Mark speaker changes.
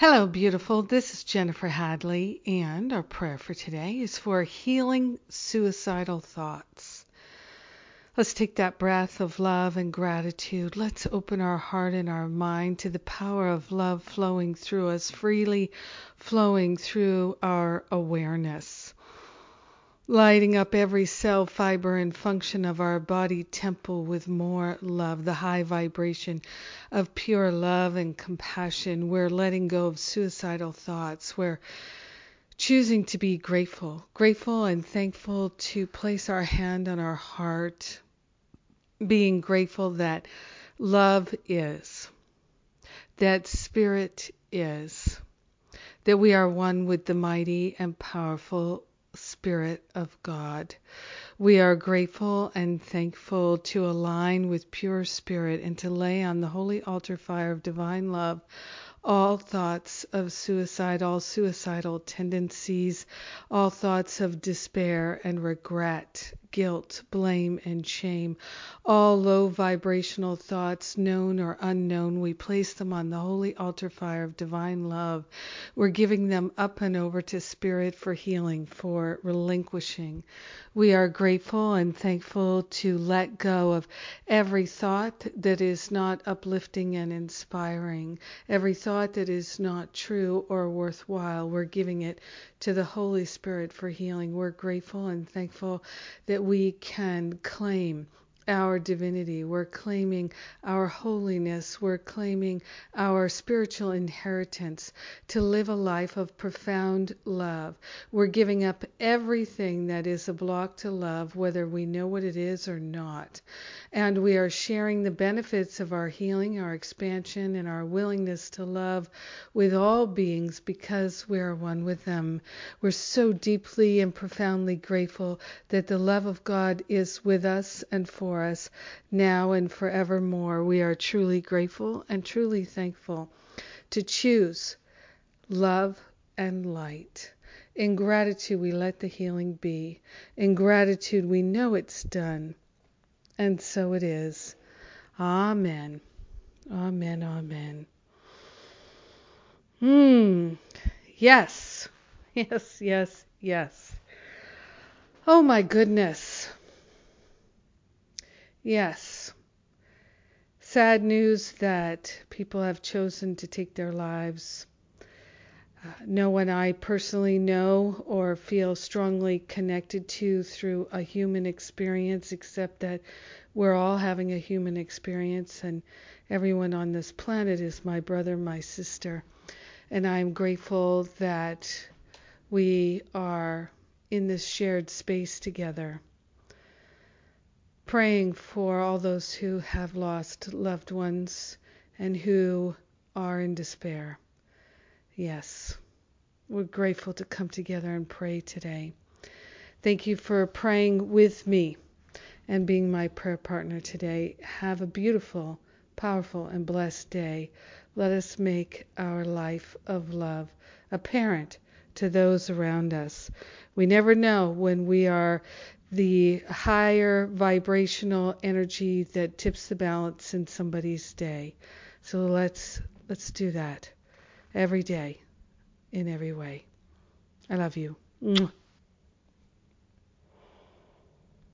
Speaker 1: Hello, beautiful. This is Jennifer Hadley, and our prayer for today is for healing suicidal thoughts. Let's take that breath of love and gratitude. Let's open our heart and our mind to the power of love flowing through us, freely flowing through our awareness lighting up every cell, fiber, and function of our body temple with more love, the high vibration of pure love and compassion. We're letting go of suicidal thoughts. We're choosing to be grateful, grateful and thankful to place our hand on our heart, being grateful that love is, that spirit is, that we are one with the mighty and powerful Spirit of God. We are grateful and thankful to align with pure spirit and to lay on the holy altar fire of divine love all thoughts of suicide, all suicidal tendencies, all thoughts of despair and regret, guilt, blame, and shame, all low vibrational thoughts, known or unknown, we place them on the holy altar fire of divine love. We're giving them up and over to Spirit for healing, for relinquishing. We are grateful and thankful to let go of every thought that is not uplifting and inspiring, every thought that is not true or worthwhile. We're giving it to the Holy Spirit for healing. We're grateful and thankful that we can claim our divinity. We're claiming our holiness. We're claiming our spiritual inheritance to live a life of profound love. We're giving up everything that is a block to love, whether we know what it is or not. And we are sharing the benefits of our healing, our expansion, and our willingness to love with all beings because we are one with them. We're so deeply and profoundly grateful that the love of God is with us and for for us now and forevermore. We are truly grateful and truly thankful to choose love and light. In gratitude, we let the healing be. In gratitude, we know it's done. And so it is. Amen. Amen. Amen. Hmm. Yes. Yes, yes, yes. Oh my goodness. Yes. Sad news that people have chosen to take their lives. Uh, no one I personally know or feel strongly connected to through a human experience, except that we're all having a human experience, and everyone on this planet is my brother, my sister. And I'm grateful that we are in this shared space together praying for all those who have lost loved ones and who are in despair. Yes, we're grateful to come together and pray today. Thank you for praying with me and being my prayer partner today. Have a beautiful, powerful, and blessed day. Let us make our life of love apparent to those around us. We never know when we are the higher vibrational energy that tips the balance in somebody's day. So let's let's do that every day in every way. I love you.